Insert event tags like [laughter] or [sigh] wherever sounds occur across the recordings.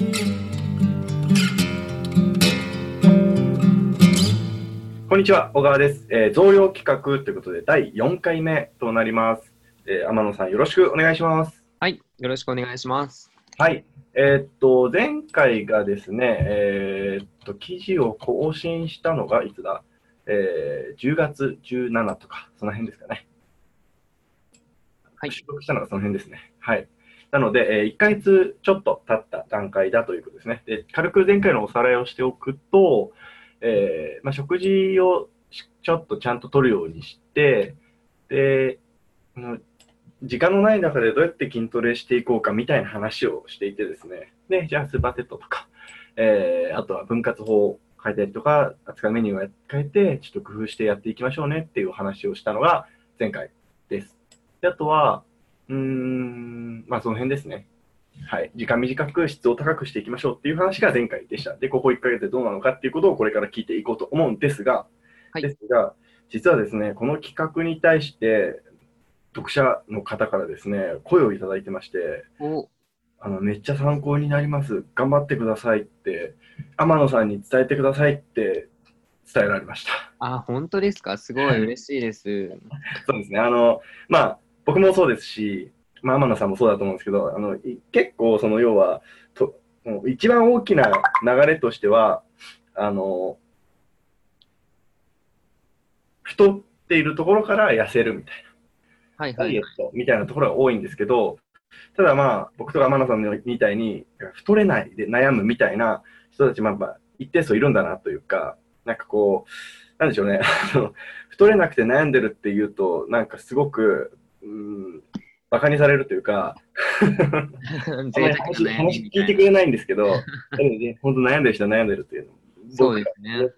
こんにちは、小川です。えー増量企画ということで、第4回目となります。えー天野さん、よろしくお願いします。はい、よろしくお願いします。はい。えーっと、前回がですね、えーっと、記事を更新したのがいつだ？えー10月17とか、その辺ですかね。はい収録したのがその辺ですね。はい。なので、え1ヶ月ちょっと経った段階だということですね。で軽く前回のおさらいをしておくと、えーまあ、食事をちょっとちゃんと取るようにして、で、時間のない中でどうやって筋トレしていこうかみたいな話をしていてですね。で、じゃあスーパーセットとか、えーあとは分割法を変えたりとか、扱うメニューを変えて、ちょっと工夫してやっていきましょうねっていう話をしたのが前回です。であとは、うーん、まあその辺ですね。はい。時間短く質を高くしていきましょうっていう話が前回でした。で、ここ1ヶ月でどうなのかっていうことをこれから聞いていこうと思うんですが、はいですが、実はですね、この企画に対して、読者の方からですね、声をいただいてまして、お、あの、めっちゃ参考になります。頑張ってくださいって、天野さんに伝えてくださいって伝えられました。あ、本当ですか？すごい嬉しいです。[laughs] そうですね。あの、まあ、僕もそうですし、まあ、天野さんもそうだと思うんですけど、あの、い結構、その、要は、と、一番大きな流れとしては、あの、太っているところから痩せるみたいはいな、ダイエッはい。トみたいなところが多いんですけど、ただまあ、僕とか天野さんみたいに、太れないで悩むみたいな人たち、まあ、まあ、一定数いるんだなというか、なんかこう、なんでしょうね、太れなくて悩んでるっていうと、なんかすごく、うん、バカにされるというか、[laughs] 話。聞いてくれないんですけど、本当悩んでる人は悩んでるっていうのそうですね。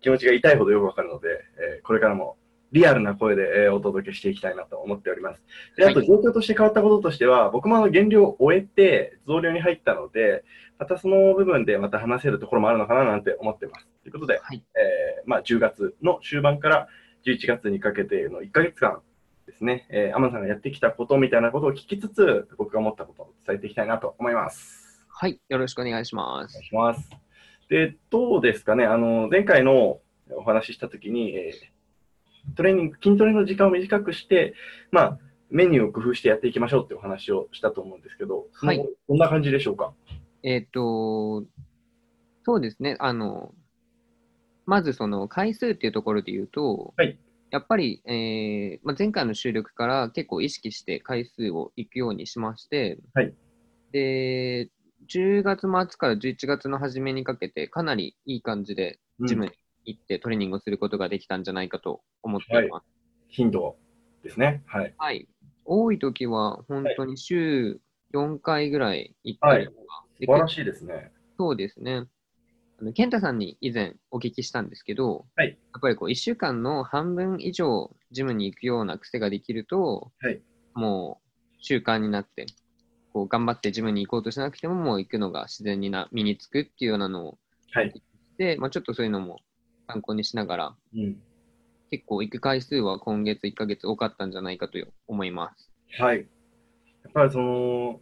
気持ちが痛いほどよくわかるので、えーこれからもリアルな声で、えーお届けしていきたいなと思っております。で、あとはい状況として変わったこととしては、僕もあの減量を終えて増量に入ったので、またその部分でまた話せるところもあるのかななんて思ってます。ということで、はい。えーまあ、10月の終盤から11月にかけての1ヶ月間ですね、えー、天野さんがやってきたことみたいなことを聞きつつ、僕が思ったことを伝えていきたいなと思います。はい、よろしくお願いしますお願い。します。で、どうですかね、あの、前回のお話ししたときに、えートレーニング、筋トレの時間を短くして、まあ、メニューを工夫してやっていきましょうっていうお話をしたと思うんですけど、はいどんな感じでしょうか？えっ、と、そうですね。あの、まずその回数っていうところで言うと、はいやっぱり、えーまあ、前回の収録から結構意識して回数を行くようにしまして、はいで、10月末から11月の初めにかけて、かなりいい感じでジムに行ってトレーニングをすることができたんじゃないかと思っています。頻度ですね。はい。はい。多い時は本当に週4回ぐらい行ったりとか、で素晴らしいですね。そうですね。あの健太さんに以前お聞きしたんですけど、はいやっぱりこう1週間の半分以上ジムに行くような癖ができると、はいもう習慣になって、こう頑張ってジムに行こうとしなくてももう行くのが自然にな身につくっていうようなのをはい。で、まあ、ちょっとそういうのも参考にしながら、うん。結構行く回数は今月1ヶ月多かったんじゃないかと思います。はい。やっぱりその、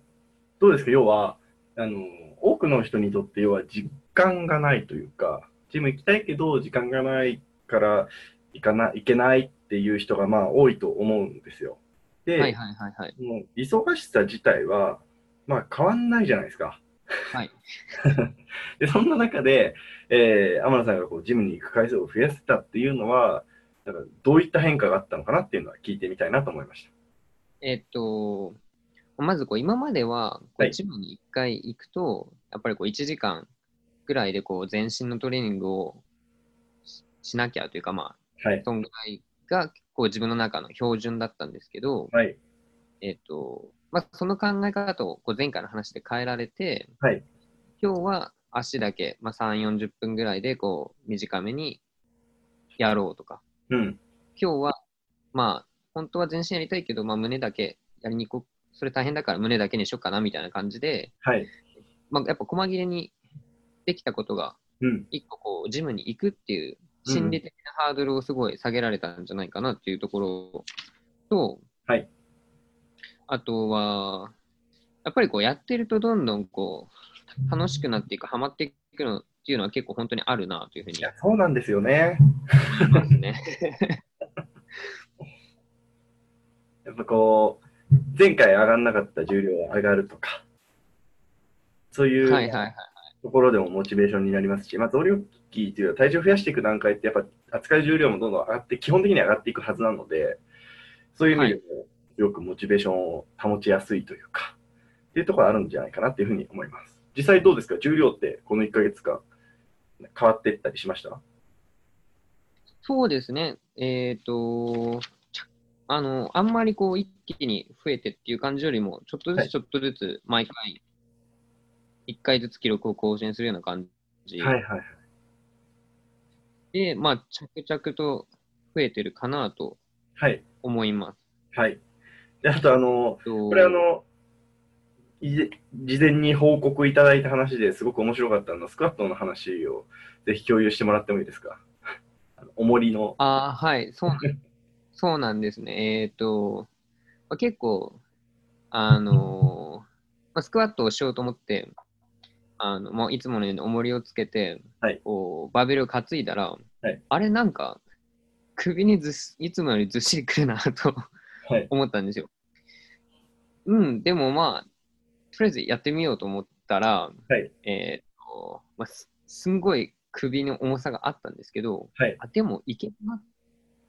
どうですか、要は、あの、多くの人にとって、要は時間がないというか、ジム行きたいけど、時間がないから行かない、行けないっていう人がまあ多いと思うんですよ。で、はいはいはいはい。もう忙しさ自体は、まあ変わんないじゃないですか。はい。[laughs] で、そんな中で、えー、天野さんがこうジムに行く回数を増やせたっていうのは、だからどういった変化があったのかなっていうのは聞いてみたいなと思いました。えっと、まずこう今まではこはいうジムに1回行くと、やっぱりこう1時間ぐらいでこう全身のトレーニングをししなきゃというか、まあ、はい。そんぐらいがこう自分の中の標準だったんですけど、はい。えっと、まあ、その考え方をこう前回の話で変えられて、はい。今日は足だけ、まあ、3、40分ぐらいでこう短めにやろうとか、うん。今日は、まあ、本当は全身やりたいけど、まあ、胸だけやりに行こう。それ大変だから胸だけにしようかなみたいな感じで、はい。まあ、やっぱ細切れにできたことが、うん。一個こう、ジムに行くっていう心理的なハードルをすごい下げられたんじゃないかなっていうところと、はい。あとは、やっぱりこうやってるとどんどんこう、楽しくなっていく、ハマっていくのっていうのは結構本当にあるなというふうにいや、そうなんですよね。ね。[laughs] やっぱこう、前回上がんなかった重量が上がるとか、そういうはいはいはい。ところでもモチベーションになりますし、まあ、増量期というか体重を増やしていく段階って、やっぱ扱い重量もどんどん上がって、基本的に上がっていくはずなので、そういう意味でも、よくモチベーションを保ちやすいというか、っていうところあるんじゃないかなっていうふうに思います。実際どうですか？重量ってこの1ヶ月間変わっていったりしました？そうですね。えっ、と、ちゃあの、あんまりこう一気に増えてっていう感じよりも、ちょっとずはいつちょっとずつ毎回、一回ずつ記録を更新するような感じはいはいはい。で、まあ、着々と増えてるかなとはい。思います。はい。で、あとあの、とこれあの、い事前に報告いただいた話ですごく面白かったのは、スクワットの話をぜひ共有してもらってもいいですか？[laughs] あの重りの。ああ、はい、そうなんそうなんですね。えっ、と、まあ、結構、あのまあ、スクワットをしようと思って、あのもういつものように重りをつけて、はいこうバーベルを担いだら、はいあれなんか、首にずいつもよりずっしりくるなとはい。思ったんですよ。うん、でもまあ、とりあえずやってみようと思ったら、はいえっ、と、まあ、すすんごい首の重さがあったんですけど、はい。あでもいけるなっ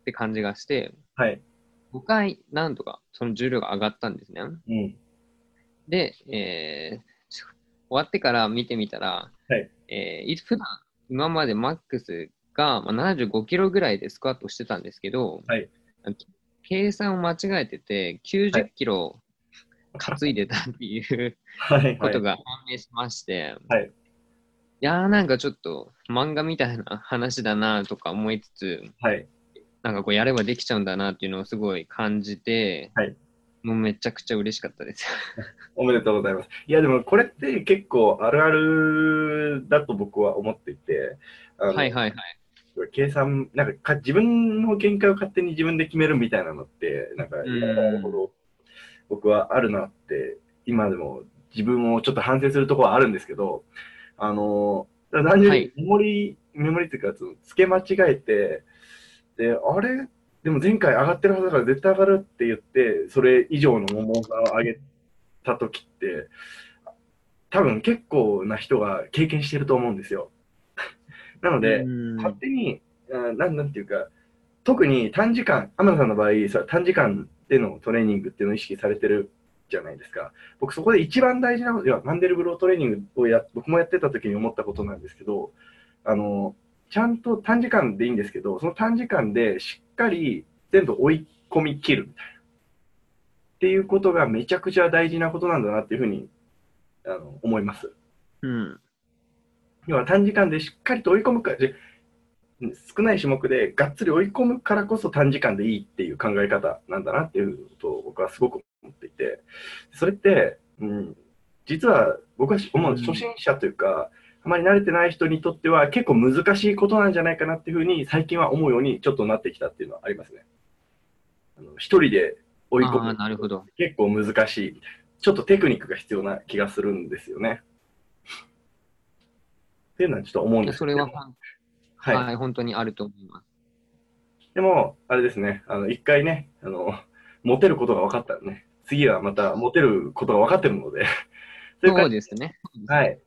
て感じがして、はい。5回なんとかその重量が上がったんですね。うん。で、えーし終わってから見てみたら、はい。えーい普段今までマックスがまあ75キロぐらいでスクワットしてたんですけど、はい。計算を間違えてて90キロ担いでたっていうはい。ことが判明しまして、はい。いやーなんかちょっと漫画みたいな話だなとか思いつつ、はい。なんかこうやればできちゃうんだなっていうのをすごい感じて、はいもうめちゃくちゃ嬉しかったです。[laughs] おめでとうございます。いや、でもこれって結構あるあるだと僕は思っていて、はいはいはい。計算、なんかか自分の限界を勝手に自分で決めるみたいなのって、なんか、んやればやるほど僕はあるなって、今でも自分をちょっと反省するところはあるんですけど、あの、単純はいにメモリ、メモリっていうか、その付け間違えて、で、あれでも前回上がってるはずだから絶対上がるって言って、それ以上の重さを上げた時って、多分結構な人が経験してると思うんですよ。[laughs] なので、うん勝手に、あなんなんていうか、特に短時間、天野さんの場合、それ短時間でのトレーニングっていうのを意識されてるじゃないですか。僕、そこで一番大事なこと、いやマンデルブロートレーニングをや僕もやってた時に思ったことなんですけど、あの、ちゃんと短時間でいいんですけど、その短時間でしっかり全部追い込み切るみたいな。っていうことがめちゃくちゃ大事なことなんだなっていうふうにあの思います。うん。要は短時間でしっかりと追い込むか、で少ない種目でがっつり追い込むからこそ短時間でいいっていう考え方なんだなっていうことを僕はすごく思っていて、それって、うん、実は僕は思う初心者というか、あまり慣れてない人にとっては結構難しいことなんじゃないかなっていうふうに最近は思うようにちょっとなってきたっていうのはありますね。あの一人で追い込むなるほど。結構難しい。ちょっとテクニックが必要な気がするんですよね。っていうのはちょっと思うんですそれははいはい、本当にあると思います。でも、あれですね、あの、一回ね、あの、モテることが分かったらね、次はまたモテることが分かってるので、そういうそ感じうですね。[laughs] はい。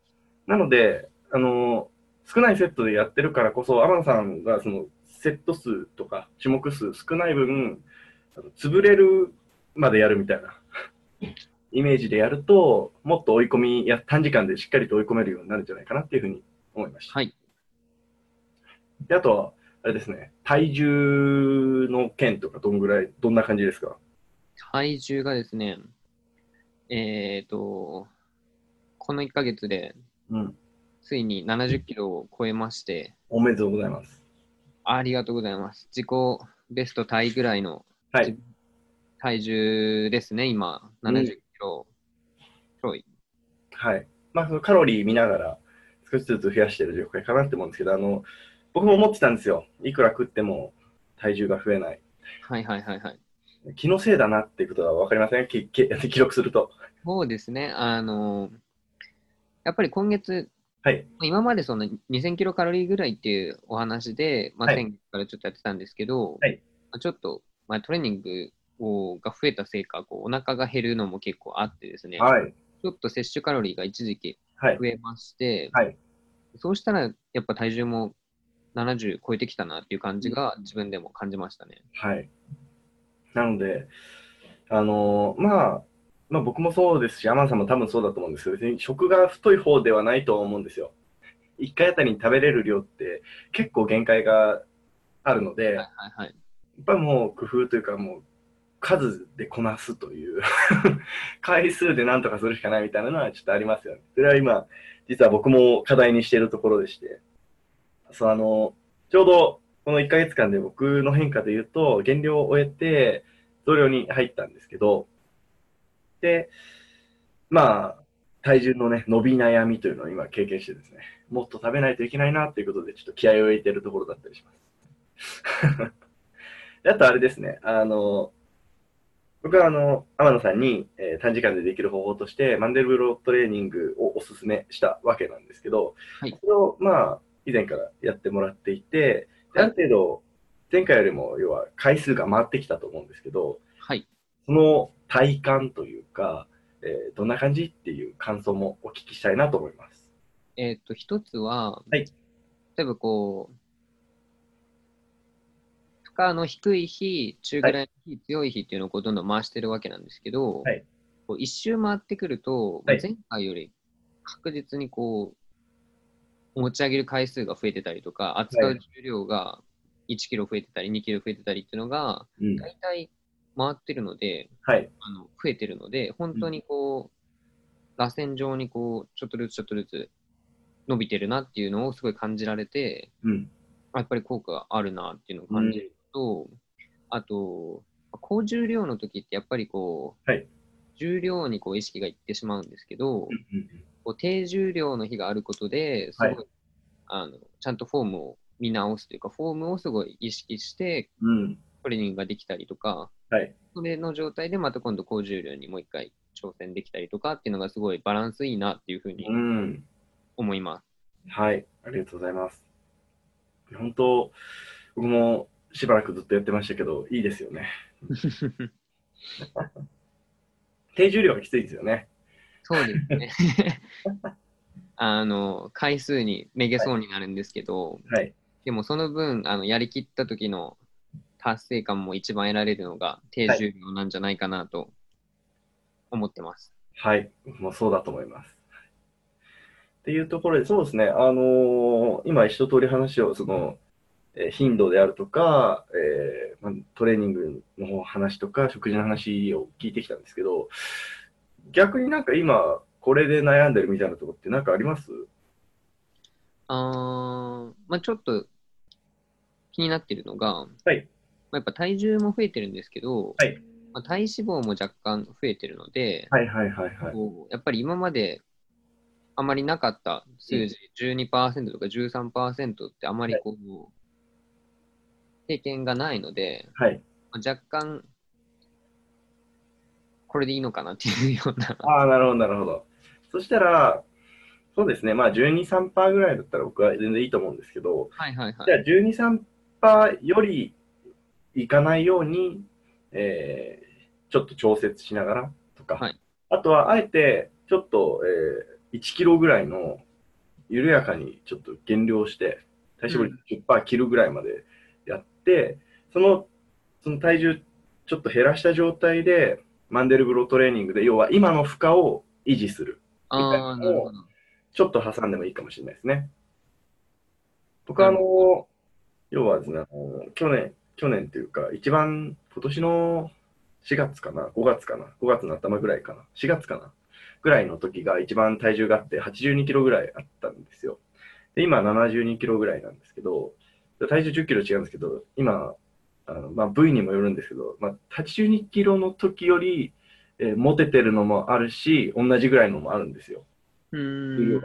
なので、あの、少ないセットでやってるからこそ、天野さんがそのセット数とか種目数少ない分、潰れるまでやるみたいなイメージでやると、もっと追い込みや、短時間でしっかりと追い込めるようになるんじゃないかなっていうふうに思いました。はい。であとは、あれですね、体重の件とかどんぐらい、どんな感じですか？体重がですね、えっ、と、この1ヶ月でうん。ついに70キロを超えまして、おめでとうございます。ありがとうございます。自己ベストタイぐらいのはい。体重ですね、今、うん70キロちょい。はい。まあ、そのカロリー見ながら少しずつ増やしてる状態かなって思うんですけど、あの、僕も思ってたんですよ。いくら食っても体重が増えない。はいはいはいはい。気のせいだなっていうことは分かりません？きき [laughs] 記録すると。そうですね、あの、やっぱり今月、はい。今までその2000キロカロリーぐらいっていうお話で、まあ、はい先月からちょっとやってたんですけど、はいまあちょっと、まあ、トレーニングをが増えたせいか、こうお腹が減るのも結構あってですね、はい。ちょっと摂取カロリーが一時期はい。増えまして、はい。そうしたらやっぱ体重も70超えてきたなっていう感じが自分でも感じましたね。はい。なので、あのーまあ、まあ僕もそうですし、山田さんも多分そうだと思うんですけど、別に食が太い方ではないと思うんですよ。1回あたりに食べれる量って結構限界があるので、はいやはいはい。っぱりもう工夫というか、もう数でこなすという、[laughs] 回数でなんとかするしかないみたいなのはちょっとありますよね。それは今、実は僕も課題にしているところでして、そうあの、ちょうどこの1ヶ月間で僕の変化で言うと、減量を終えて増量に入ったんですけど、で、まあ、体重のね、伸び悩みというのを今経験してですね、もっと食べないといけないなっていうことで、ちょっと気合を入れているところだったりします。[laughs] であとあれですね、あの、僕はあの、天野さんに、えー短時間でできる方法として、マンデルブロトレーニングをお勧めしたわけなんですけど、はいそれをまあ、以前からやってもらっていて、ある程度、前回よりも要は回数が回ってきたと思うんですけど、はい。その体感というか、えーどんな感じっていう感想もお聞きしたいなと思います。えっ、と、一つは、はい例えばこう、負荷の低い日、中ぐらいの日、強い日っていうのをこうどんどん回してるわけなんですけど、はいこう一周回ってくると、はい前回より確実にこう、持ち上げる回数が増えてたりとか、扱う重量が1キロ増えてたり、2キロ増えてたりっていうのが、うん。回ってるので、はい。あの増えてるので、本当にこう、螺旋状にこう、ちょっとずつちょっとずつ伸びてるなっていうのをすごい感じられて、うん。やっぱり効果があるなっていうのを感じると、あと、高重量の時ってやっぱりこう、はい重量にこう意識がいってしまうんですけど、うんこう低重量の日があることで、すごい、はいあのちゃんとフォームを見直すというか、フォームをすごい意識してうん。トレーニングができたりとか、はい。それの状態でまた今度高重量にもう一回挑戦できたりとかっていうのがすごいバランスいいなっていうふうにうん。思います。はい。ありがとうございます。本当、僕もしばらくずっとやってましたけど、いいですよね。[laughs] 低重量がきついですよね。そうですね。[laughs] あの、回数にめげそうになるんですけど、はい。でもその分、あのやりきった時の達成感も一番得られるのが低重量なんじゃないかなと思ってます。はい。僕もそうだと思います。っていうところで、そうですね。あのー今一通り話を、その、えー頻度であるとか、えーまあ、トレーニングの話とか、食事の話を聞いてきたんですけど、逆になんか今、これで悩んでるみたいなところって何かあります？あーまあ、ちょっと気になってるのが、はいまあ、やっぱ体重も増えてるんですけど、はいまあ、体脂肪も若干増えてるので、はいはいはいはい。やっぱり今まであまりなかった数字、12%とか13%ってあまりこう、経験がないので、はい。まあ若干、これでいいのかなっていうような。ああ、なるほど、なるほど。そしたら、そうですね、まあ12、3%ぐらいだったら僕は全然いいと思うんですけど、はいはいはい。じゃあ12、3%よりいかないように、えーちょっと調節しながらとか、はいあとはあえてちょっと、えー1キロぐらいの緩やかにちょっと減量して、体脂肪率10%切るぐらいまでやって、そのその体重ちょっと減らした状態で、マンデルブロトレーニングで、要は今の負荷を維持する。ああ、なるほど。ちょっと挟んでもいいかもしれないですね。僕はあの、要はですね、あの去年、去年というか、一番今年の4月かな、5月かな、5月の頭ぐらいかな、4月かな、ぐらいの時が一番体重があって82キロぐらいあったんですよ。で、今72キロぐらいなんですけど、体重10キロ違うんですけど、今、あのまあ、部位にもよるんですけど、まあ、82キロの時より、えーモテてるのもあるし、同じぐらいのもあるんですよ。うーん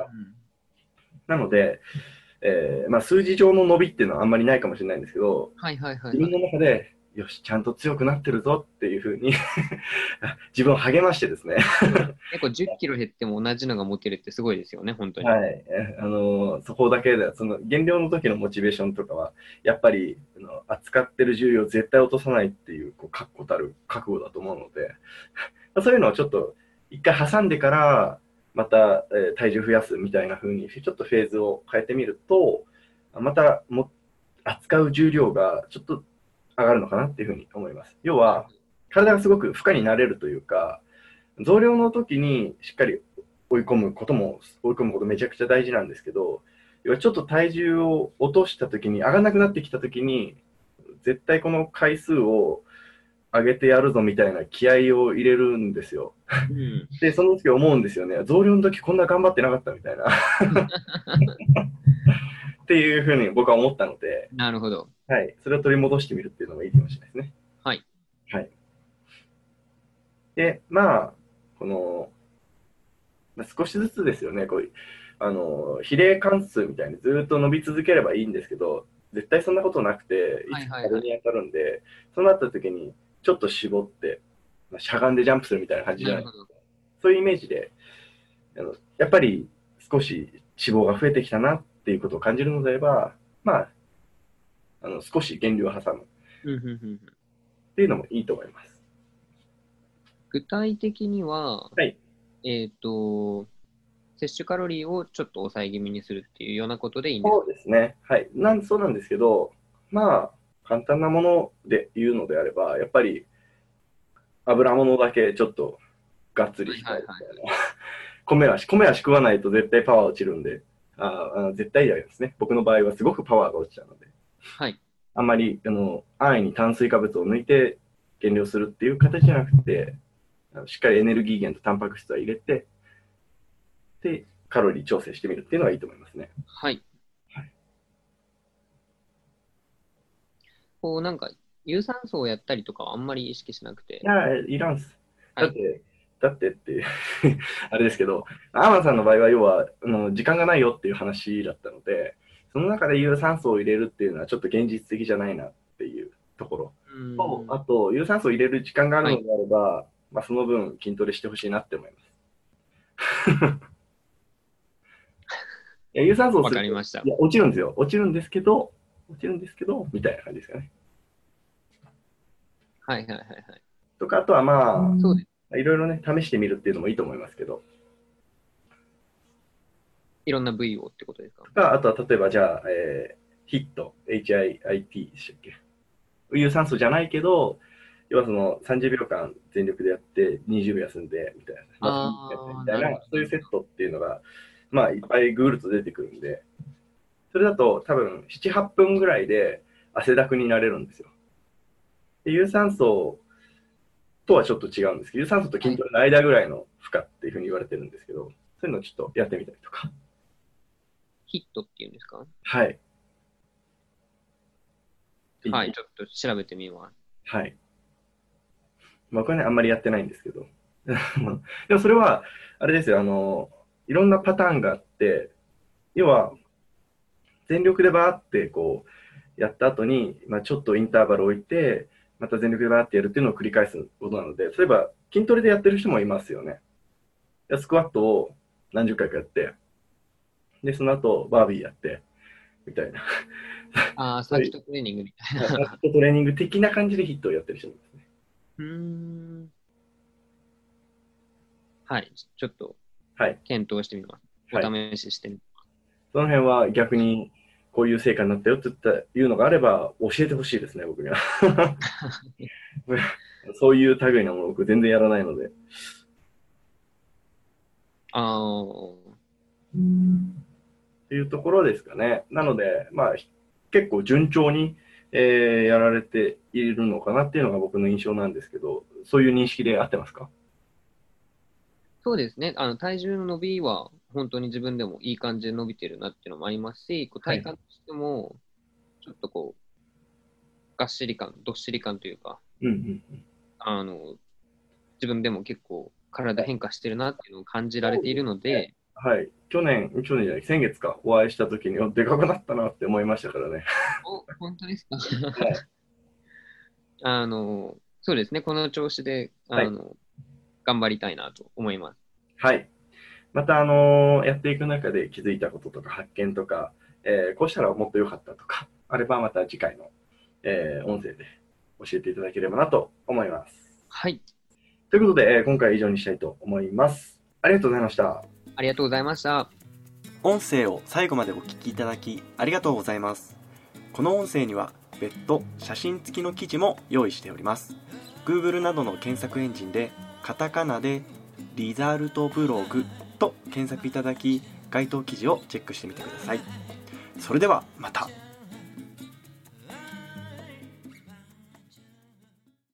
なので、えーまあ、数字上の伸びっていうのはあんまりないかもしれないんですけど、はいはいはい自分の中で、よし、ちゃんと強くなってるぞっていうふうに [laughs] 自分を励ましてですね結構10キロ減っても同じのが持てるってすごいですよね、本当に。はい。あの、そこだけで、その減量の時のモチベーションとかは、やっぱり、あの扱ってる重量を絶対落とさないっていう、こう、確固たる覚悟だと思うので、そういうのをちょっと、一回挟んでから、また、え、体重増やすみたいな風に、ちょっとフェーズを変えてみると、またも、扱う重量がちょっと上がるのかなっていうふうに思います。要は、体がすごく負荷になれるというか、増量の時にしっかり追い込むことも、追い込むことめちゃくちゃ大事なんですけど、要はちょっと体重を落とした時に、上がらなくなってきた時に、絶対この回数を上げてやるぞみたいな気合を入れるんですよ。うん、で、その時思うんですよね。増量の時こんな頑張ってなかったみたいな。っていうふうに僕は思ったので、なるほど。はい。それを取り戻してみるっていうのがいいかもしれないですね。はい。はい。で、まあ、この、まあ、少しずつですよね、こういう、あの、比例関数みたいにずっと伸び続ければいいんですけど、絶対そんなことなくて、いつか壁に当たるんで、はいはいはい、そうなった時に、ちょっと絞って、まあ、しゃがんでジャンプするみたいな感じじゃない？ですか。そういうイメージで、あのやっぱり少し脂肪が増えてきたなっていうことを感じるのであれば、まあ、あの少し減量を挟むっていうのもいいと思います。具体的には、はい、えっ、ー、と、摂取カロリーをちょっと抑え気味にするっていうようなことでいいんですか？そうですね。はい。なんそうなんですけど、まあ、簡単なもので言うのであれば、やっぱり油物だけちょっとがっつりしたいみたいな。はいはいはい、[laughs] 米は、米は食わないと絶対パワー落ちるんで、ああ絶対嫌ですね。僕の場合はすごくパワーが落ちちゃうので。はい。あんまり、あの、安易に炭水化物を抜いて減量するっていう形じゃなくて、しっかりエネルギー源とタンパク質は入れて、で、カロリー調整してみるっていうのがいいと思いますね。はい。はい、こう、なんか、有酸素をやったりとかはあんまり意識しなくて。いや、いらんす。だって、はい、だってって [laughs] あれですけど、アーマンさんの場合は、要は、あの時間がないよっていう話だったので、その中で有酸素を入れるっていうのはちょっと現実的じゃないなっていうところと、あと、有酸素を入れる時間があるのであれば、はい、まあ、その分筋トレしてほしいなって思います。[laughs] いや有酸素をするいや落ちるんですよ。落ちるんですけど、落ちるんですけど、みたいな感じですかね。はいはいはいはい。とか、あとはまあ、そうですいろいろね、試してみるっていうのもいいと思いますけど。いろんな部位をってことですか？かあとは例えばじゃあ、えー、ヒット、HIIT でしたっけ？有酸素じゃないけど、要はその30秒間全力でやって20秒休んでみたいな、みたいな、そういうセットっていうのが、まあいっぱいグールと出てくるんで、それだと多分7、8分ぐらいで汗だくになれるんですよ。で有酸素とはちょっと違うんですけど、有酸素と筋トレの間ぐらいの負荷っていうふうに言われてるんですけど、そういうのをちょっとやってみたりとか。ヒットっていうんですか？はい。はい、ちょっと調べてみます。はい。僕はね、あんまりやってないんですけど。[laughs] でもそれは、あれですよ、あの、いろんなパターンがあって、要は、全力でバーってこう、やった後に、まあ、ちょっとインターバル置いて、また全力でバーってやるっていうのを繰り返すことなので、例えば筋トレでやってる人もいますよね。スクワットを何十回かやって、で、その後バービーやって、みたいな。ああ、サーキットトレーニングみたいな。サーキットトレーニング的な感じでヒットをやってる人もいますね。うん。はい、ちょっと、はい。検討してみます。お試ししてみます。その辺は逆にこういう成果になったよって言ったいうのがあれば、教えてほしいですね、僕には。[laughs] そういう類なもの僕全然やらないので。ああ。っていうところですかね。なので、まあ、結構順調に、えー、やられているのかなっていうのが僕の印象なんですけど、そういう認識で合ってますか？そうですね。あの体重の伸びは本当に自分でもいい感じで伸びてるなっていうのもありますし、こう体感としても、ちょっとこう、がっしり感、どっしり感というか、うんうんあの、自分でも結構体変化してるなっていうのを感じられているので、はい、去年、去年じゃない、先月か、お会いしたときに、でかくなったなって思いましたからね。お、本当ですか、はい、[laughs] あの、そうですね、この調子で、あの、頑張りたいなと思います。はい。また、あのやっていく中で気づいたこととか発見とか、えーこうしたらもっと良かったとか、あればまた次回の、えー音声で教えていただければなと思います。はい。ということで、えー今回は以上にしたいと思います。ありがとうございました。ありがとうございました。音声を最後までお聞きいただきありがとうございますこの音声には別途写真付きの記事も用意しております Google などの検索エンジンでカタカナでリザルトブログと検索いただき該当記事をチェックしてみてください。それではまた。